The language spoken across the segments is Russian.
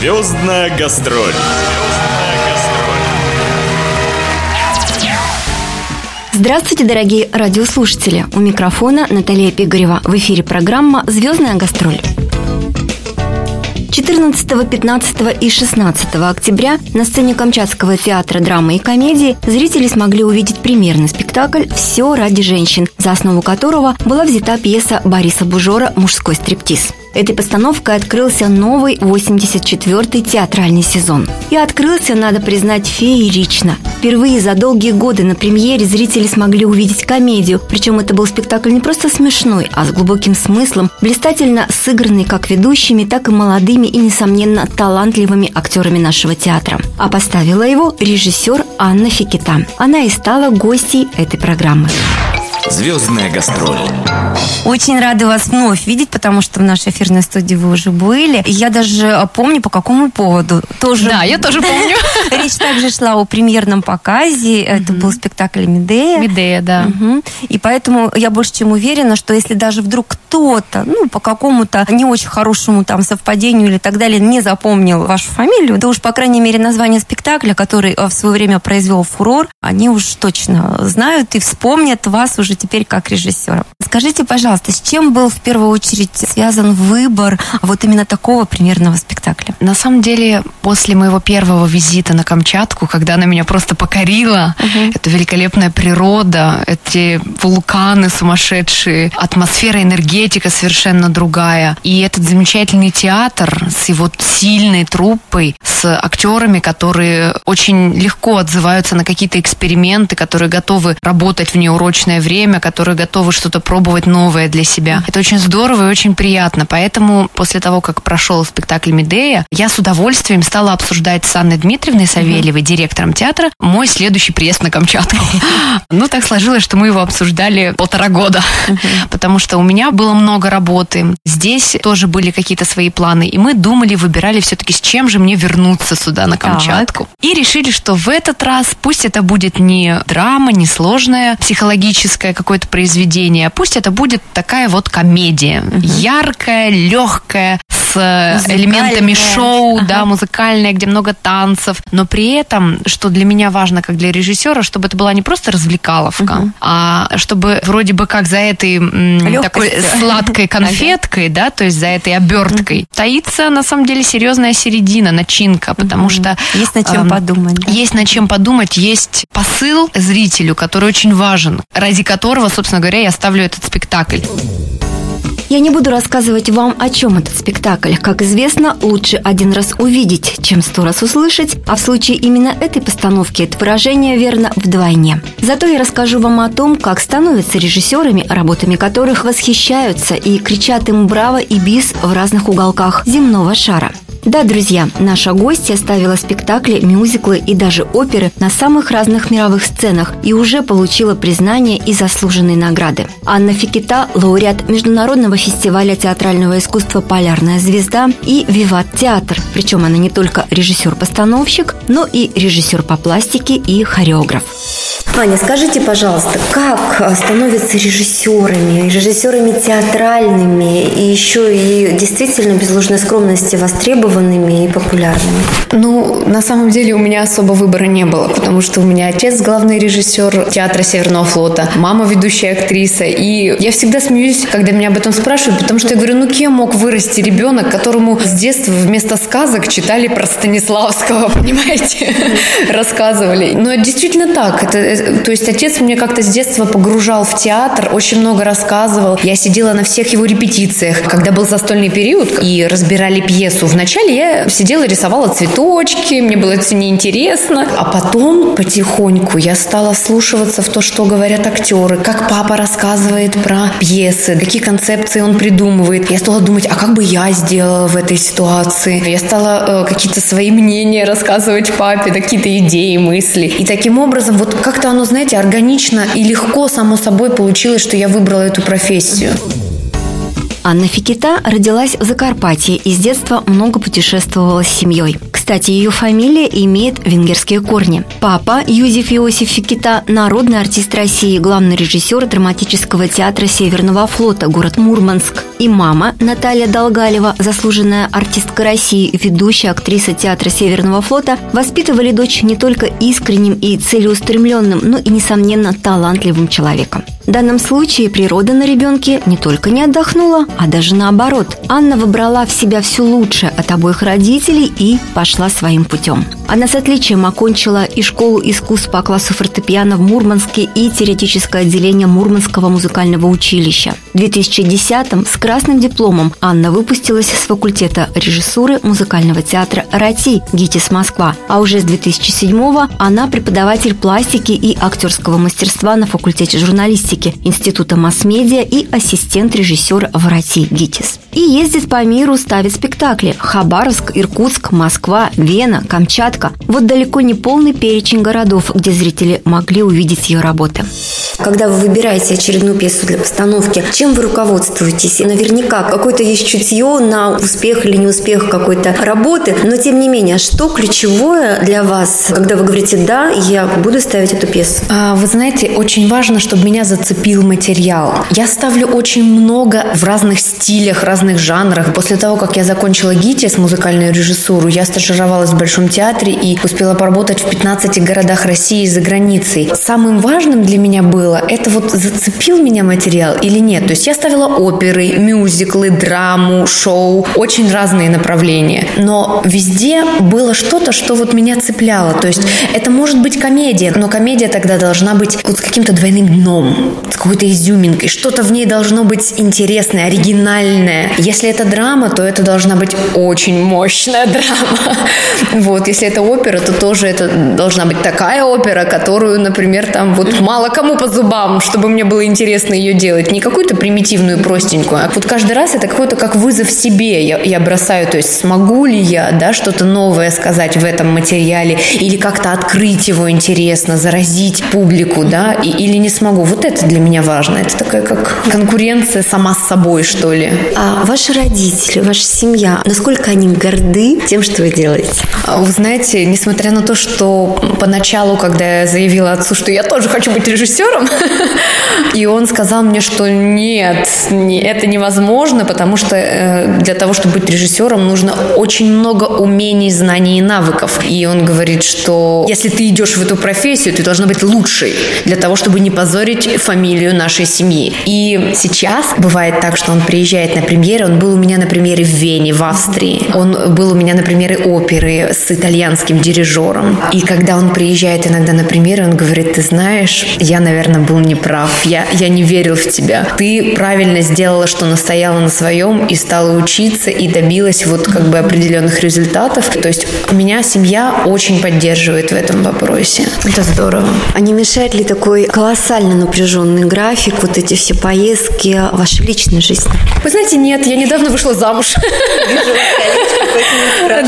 Звездная гастроль. Здравствуйте, дорогие радиослушатели! У микрофона Наталья Пигарева. В эфире программа «Звездная гастроль». 14, 15 и 16 октября на сцене Камчатского театра драмы и комедии зрители смогли увидеть премьерный спектакль «Все ради женщин», за основу которого была взята пьеса Бориса Бужора «Мужской стриптиз». Этой постановкой открылся новый 84-й театральный сезон. И открылся, надо признать, феерично. Впервые за долгие годы на премьере зрители смогли увидеть комедию. Причем это был спектакль не просто смешной, а с глубоким смыслом, блистательно сыгранный как ведущими, так и молодыми и, несомненно, талантливыми актерами нашего театра. А поставила его режиссер Анна Фикита. Она и стала гостьей этой программы. Звездная гастроль. Очень рада вас вновь видеть, потому что в нашей эфирной студии вы уже были. И я даже помню, по какому поводу. Тоже... Да, я тоже помню. Речь также шла о премьерном показе. Это был спектакль «Медея». «Медея», да. И поэтому я больше чем уверена, что если даже вдруг кто-то, ну, по какому-то не очень хорошему там совпадению или так далее, не запомнил вашу фамилию, то уж, по крайней мере, название спектакля, который в свое время произвел фурор, они уж точно знают и вспомнят вас уже теперь как режиссера. Скажите, пожалуйста, с чем был в первую очередь связан выбор вот именно такого примерного спектакля? На самом деле, после моего первого визита на Камчатку, когда она меня просто покорила, угу. это великолепная природа, эти вулканы сумасшедшие, атмосфера, энергетика совершенно другая. И этот замечательный театр с его сильной труппой, с актерами, которые очень легко отзываются на какие-то эксперименты, которые готовы работать в неурочное время, которые готовы что-то пробовать новое для себя. Это очень здорово и очень приятно. Поэтому после того, как прошел спектакль Медея, я с удовольствием стала обсуждать с Анной Дмитриевной Савельевой, директором театра, мой следующий приезд на Камчатку. Ну, так сложилось, что мы его обсуждали полтора года, потому что у меня было много работы. Здесь тоже были какие-то свои планы, и мы думали, выбирали все-таки, с чем же мне вернуться сюда, на Камчатку. И решили, что в этот раз пусть это будет не драма, не сложное психологическое какое-то произведение, а пусть пусть это будет такая вот комедия. Угу. Яркая, легкая, с э, элементами шоу, ага. да, музыкальная, где много танцев. Но при этом, что для меня важно, как для режиссера, чтобы это была не просто развлекаловка, угу. а чтобы вроде бы как за этой Легкость. такой сладкой конфеткой, ага. да, то есть за этой оберткой, угу. таится на самом деле серьезная середина, начинка, потому угу. что... Есть над чем э, подумать. Да? Есть над чем подумать, есть посыл зрителю, который очень важен, ради которого, собственно говоря, я ставлю этот спектакль. Я не буду рассказывать вам, о чем этот спектакль. Как известно, лучше один раз увидеть, чем сто раз услышать, а в случае именно этой постановки это выражение верно вдвойне. Зато я расскажу вам о том, как становятся режиссерами, работами которых восхищаются и кричат им «Браво!» и «Бис» в разных уголках земного шара. Да, друзья, наша гостья ставила спектакли, мюзиклы и даже оперы на самых разных мировых сценах и уже получила признание и заслуженные награды. Анна Фикита – лауреат Международного фестиваля театрального искусства «Полярная звезда» и «Виват Театр». Причем она не только режиссер-постановщик, но и режиссер по пластике и хореограф. Аня, скажите, пожалуйста, как становятся режиссерами, режиссерами театральными и еще и действительно без ложной скромности востребованными и популярными? Ну, на самом деле у меня особо выбора не было, потому что у меня отец главный режиссер театра Северного флота, мама ведущая актриса, и я всегда смеюсь, когда меня об этом спрашивают, потому что я говорю, ну кем мог вырасти ребенок, которому с детства вместо сказок читали про Станиславского, понимаете, рассказывали. Но действительно так, это то есть отец мне как-то с детства погружал в театр, очень много рассказывал. Я сидела на всех его репетициях. Когда был застольный период и разбирали пьесу, вначале я сидела рисовала цветочки, мне было это неинтересно. А потом потихоньку я стала слушаться в то, что говорят актеры, как папа рассказывает про пьесы, какие концепции он придумывает. Я стала думать, а как бы я сделала в этой ситуации? Я стала э, какие-то свои мнения рассказывать папе, какие-то идеи, мысли. И таким образом вот как-то оно, знаете, органично и легко, само собой, получилось, что я выбрала эту профессию. Анна Фикита родилась в Закарпатье и с детства много путешествовала с семьей. Кстати, ее фамилия имеет венгерские корни. Папа Юзеф Иосиф Фикита – народный артист России, главный режиссер драматического театра Северного флота, город Мурманск. И мама Наталья Долгалева, заслуженная артистка России, ведущая актриса театра Северного флота, воспитывали дочь не только искренним и целеустремленным, но и, несомненно, талантливым человеком. В данном случае природа на ребенке не только не отдохнула, а даже наоборот. Анна выбрала в себя все лучшее от обоих родителей и пошла своим путем. Она с отличием окончила и школу искусств по классу фортепиано в Мурманске, и теоретическое отделение Мурманского музыкального училища. В 2010-м с красным дипломом Анна выпустилась с факультета режиссуры музыкального театра «Рати» ГИТИС Москва, а уже с 2007-го она преподаватель пластики и актерского мастерства на факультете журналистики Института масс-медиа и ассистент режиссера в России ГИТИС. И ездит по миру, ставит спектакли. Хабаровск, Иркутск, Москва, Вена, Камчатка. Вот далеко не полный перечень городов, где зрители могли увидеть ее работы. Когда вы выбираете очередную пьесу для постановки, чем вы руководствуетесь? Наверняка какое-то есть чутье на успех или неуспех какой-то работы, но тем не менее, что ключевое для вас, когда вы говорите «да, я буду ставить эту пьесу»? А, вы знаете, очень важно, чтобы меня зацепил материал. Я ставлю очень много в разных стилях, разных жанрах. После того, как я закончила ГИТИС, музыкальную режиссуру, я стажировалась в Большом театре и успела поработать в 15 городах России и за границей. Самым важным для меня было, это вот зацепил меня материал или нет. То есть я ставила оперы, мюзиклы, драму, шоу, очень разные направления. Но везде было что-то, что вот меня цепляло. То есть это может быть комедия, но комедия тогда должна быть вот с каким-то двойным дном с какой-то изюминкой. Что-то в ней должно быть интересное, оригинальное. Если это драма, то это должна быть очень мощная драма. Вот, если это опера, то тоже это должна быть такая опера, которую, например, там вот мало кому по зубам, чтобы мне было интересно ее делать. Не какую-то примитивную, простенькую, а вот каждый раз это какой-то как вызов себе. Я, я бросаю, то есть смогу ли я, да, что-то новое сказать в этом материале или как-то открыть его интересно, заразить публику, да, и, или не смогу. Вот это для меня важно. Это такая как конкуренция сама с собой, что ли. А ваши родители, ваша семья, насколько они горды тем, что вы делаете? А, вы знаете, несмотря на то, что поначалу, когда я заявила отцу, что я тоже хочу быть режиссером, и он сказал мне, что нет, это невозможно, потому что э, для того, чтобы быть режиссером, нужно очень много умений, знаний и навыков. И он говорит, что если ты идешь в эту профессию, ты должна быть лучшей для того, чтобы не позорить фамилию нашей семьи. И сейчас бывает так, что он приезжает на премьеры. Он был у меня на премьере в Вене, в Австрии. Он был у меня на премьере оперы с итальянским дирижером. И когда он приезжает иногда на премьеры, он говорит, ты знаешь, я, наверное, был неправ. Я, я не верил в тебя. Ты правильно сделала, что настояла на своем и стала учиться и добилась вот как бы определенных результатов. То есть меня семья очень поддерживает в этом вопросе. Это здорово. А не мешает ли такой колоссально напряженный график, вот эти все поездки, ваша личная жизнь? Вы знаете, нет, я недавно вышла замуж.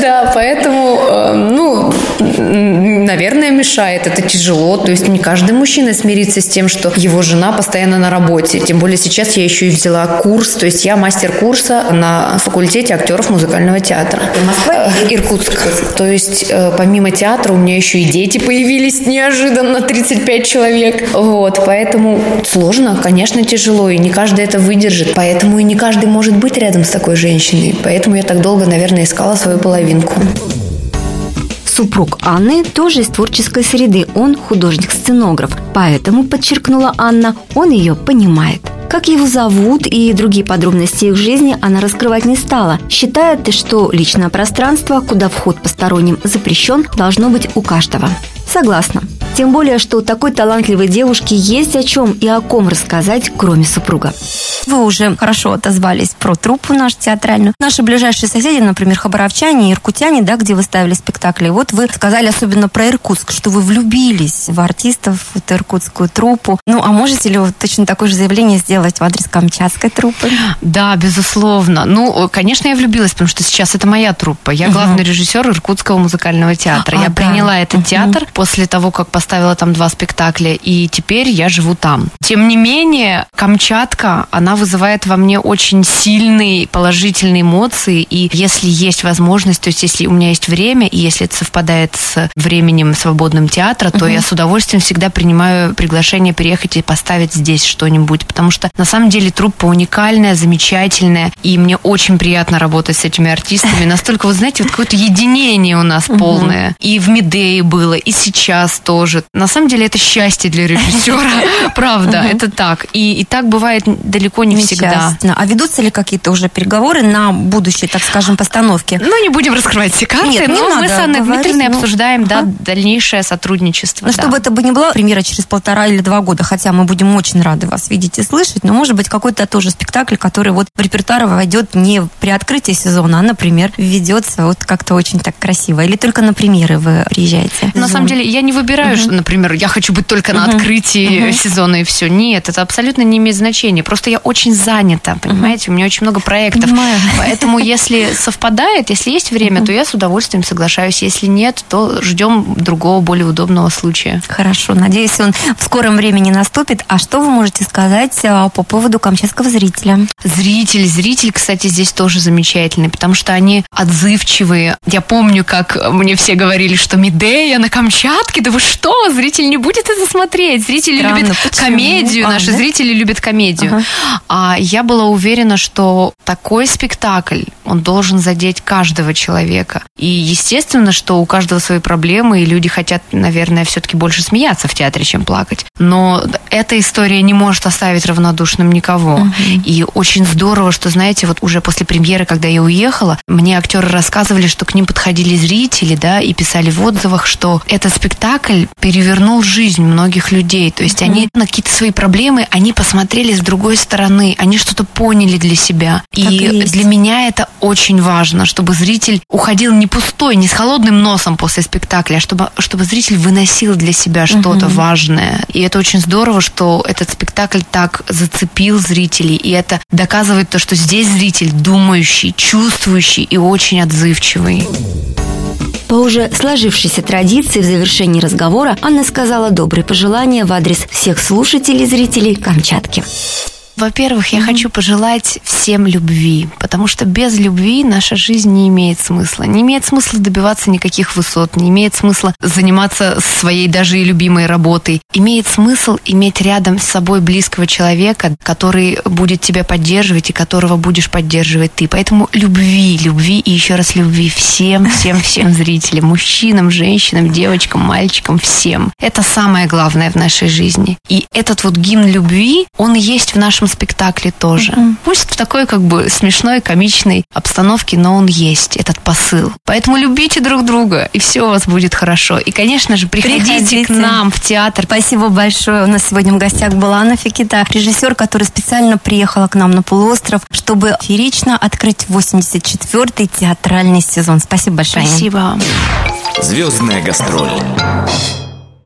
Да, поэтому, э, ну, наверное, мешает. Это тяжело. То есть не каждый мужчина смирится с тем, что его жена постоянно на работе. Тем более сейчас я еще и взяла курс. То есть я мастер курса на факультете актеров музыкального театра. Москва? Э, Иркутск. То есть э, помимо театра у меня еще и дети появились неожиданно, 35 человек. Вот, поэтому сложно, конечно, тяжело, и не каждый это выдержит. Поэтому и не каждый может быть рядом с такой женщиной. Поэтому я так долго, наверное, искала свою половинку. Супруг Анны тоже из творческой среды, он художник-сценограф. Поэтому, подчеркнула Анна, он ее понимает. Как его зовут и другие подробности их жизни она раскрывать не стала. Считает, что личное пространство, куда вход посторонним запрещен, должно быть у каждого. Согласна. Тем более, что у такой талантливой девушки есть о чем и о ком рассказать, кроме супруга. Вы уже хорошо отозвались про труппу нашу театральную. Наши ближайшие соседи, например, хабаровчане и иркутяне, да, где вы ставили спектакли. Вот вы сказали особенно про Иркутск, что вы влюбились в артистов, в эту иркутскую труппу. Ну, а можете ли вы точно такое же заявление сделать в адрес камчатской труппы? Да, безусловно. Ну, конечно, я влюбилась, потому что сейчас это моя труппа. Я главный угу. режиссер Иркутского музыкального театра. А, я да. приняла этот угу. театр после того, как поставила там два спектакля, и теперь я живу там. Тем не менее, Камчатка, она вызывает во мне очень сильные положительные эмоции, и если есть возможность, то есть если у меня есть время, и если это совпадает с временем свободным театра, то угу. я с удовольствием всегда принимаю приглашение приехать и поставить здесь что-нибудь, потому что на самом деле труппа уникальная, замечательная, и мне очень приятно работать с этими артистами. Настолько, вы знаете, вот какое-то единение у нас полное. И в Медее было, и сейчас тоже. На самом деле это счастье для режиссера, правда, это так. И, и так бывает далеко не всегда. А ведутся ли какие-то уже переговоры на будущее, так скажем, постановки? Ну, не будем раскрывать секреты, Нет, но мы с Анной Дмитриевной ну, обсуждаем да, дальнейшее сотрудничество. Ну, чтобы это бы не была премьера через полтора или два года, хотя мы будем очень рады вас видеть и слышать, но может быть какой-то тоже спектакль, который вот в репертуар войдет не при открытии сезона, а, например, ведется вот как-то очень так красиво. Или только на премьеры вы приезжаете? На самом деле, я не выбираю, uh-huh. что, например, я хочу быть только на uh-huh. открытии uh-huh. сезона и все. Нет, это абсолютно не имеет значения. Просто я очень занята, понимаете? У меня очень много проектов. Понимаю. Поэтому, если совпадает, если есть время, то я с удовольствием соглашаюсь. Если нет, то ждем другого, более удобного случая. Хорошо. Надеюсь, он в скором времени наступит. А что вы можете сказать а, по поводу камчатского зрителя? Зритель, зритель, кстати, здесь тоже замечательный, потому что они отзывчивые. Я помню, как мне все говорили, что Медея на Камчатке, да вы что, зритель не будет это смотреть. Зрители Странно, любят почему? комедию, а, наши да? зрители любят комедию. Ага. А я была уверена, что такой спектакль, он должен задеть каждого человека. И естественно, что у каждого свои проблемы, и люди хотят, наверное, все-таки больше смеяться в театре, чем плакать. Но эта история не может оставить равнодушным никого. Угу. И очень здорово, что, знаете, вот уже после премьеры, когда я уехала, мне актеры рассказывали, что к ним подходили зрители, да, и писали в отзывах, что этот спектакль перевернул жизнь многих людей. То есть они на какие-то свои проблемы, они посмотрели с другой стороны, они что-то поняли для себя. и, и для меня это очень важно, чтобы зритель уходил не пустой, не с холодным носом после спектакля, а чтобы, чтобы зритель выносил для себя что-то угу. важное. И это очень здорово, что этот спектакль так зацепил зрителей, и это доказывает то, что здесь зритель думающий, чувствующий и очень отзывчивый. По уже сложившейся традиции в завершении разговора Анна сказала добрые пожелания в адрес всех слушателей и зрителей Камчатки. Во-первых, я mm-hmm. хочу пожелать всем любви, потому что без любви наша жизнь не имеет смысла. Не имеет смысла добиваться никаких высот, не имеет смысла заниматься своей даже и любимой работой. Имеет смысл иметь рядом с собой близкого человека, который будет тебя поддерживать и которого будешь поддерживать ты. Поэтому любви, любви и еще раз любви всем, всем, всем зрителям, мужчинам, женщинам, девочкам, мальчикам, всем. Это самое главное в нашей жизни. И этот вот гимн любви, он есть в нашем спектакле тоже. Mm-hmm. Пусть в такой как бы смешной, комичной обстановке, но он есть, этот посыл. Поэтому любите друг друга, и все у вас будет хорошо. И, конечно же, приходите, приходите. к нам в театр. Спасибо большое. У нас сегодня в гостях была Анна Фикита, режиссер, который специально приехала к нам на полуостров, чтобы феерично открыть 84-й театральный сезон. Спасибо большое. Спасибо. Звездная гастроль.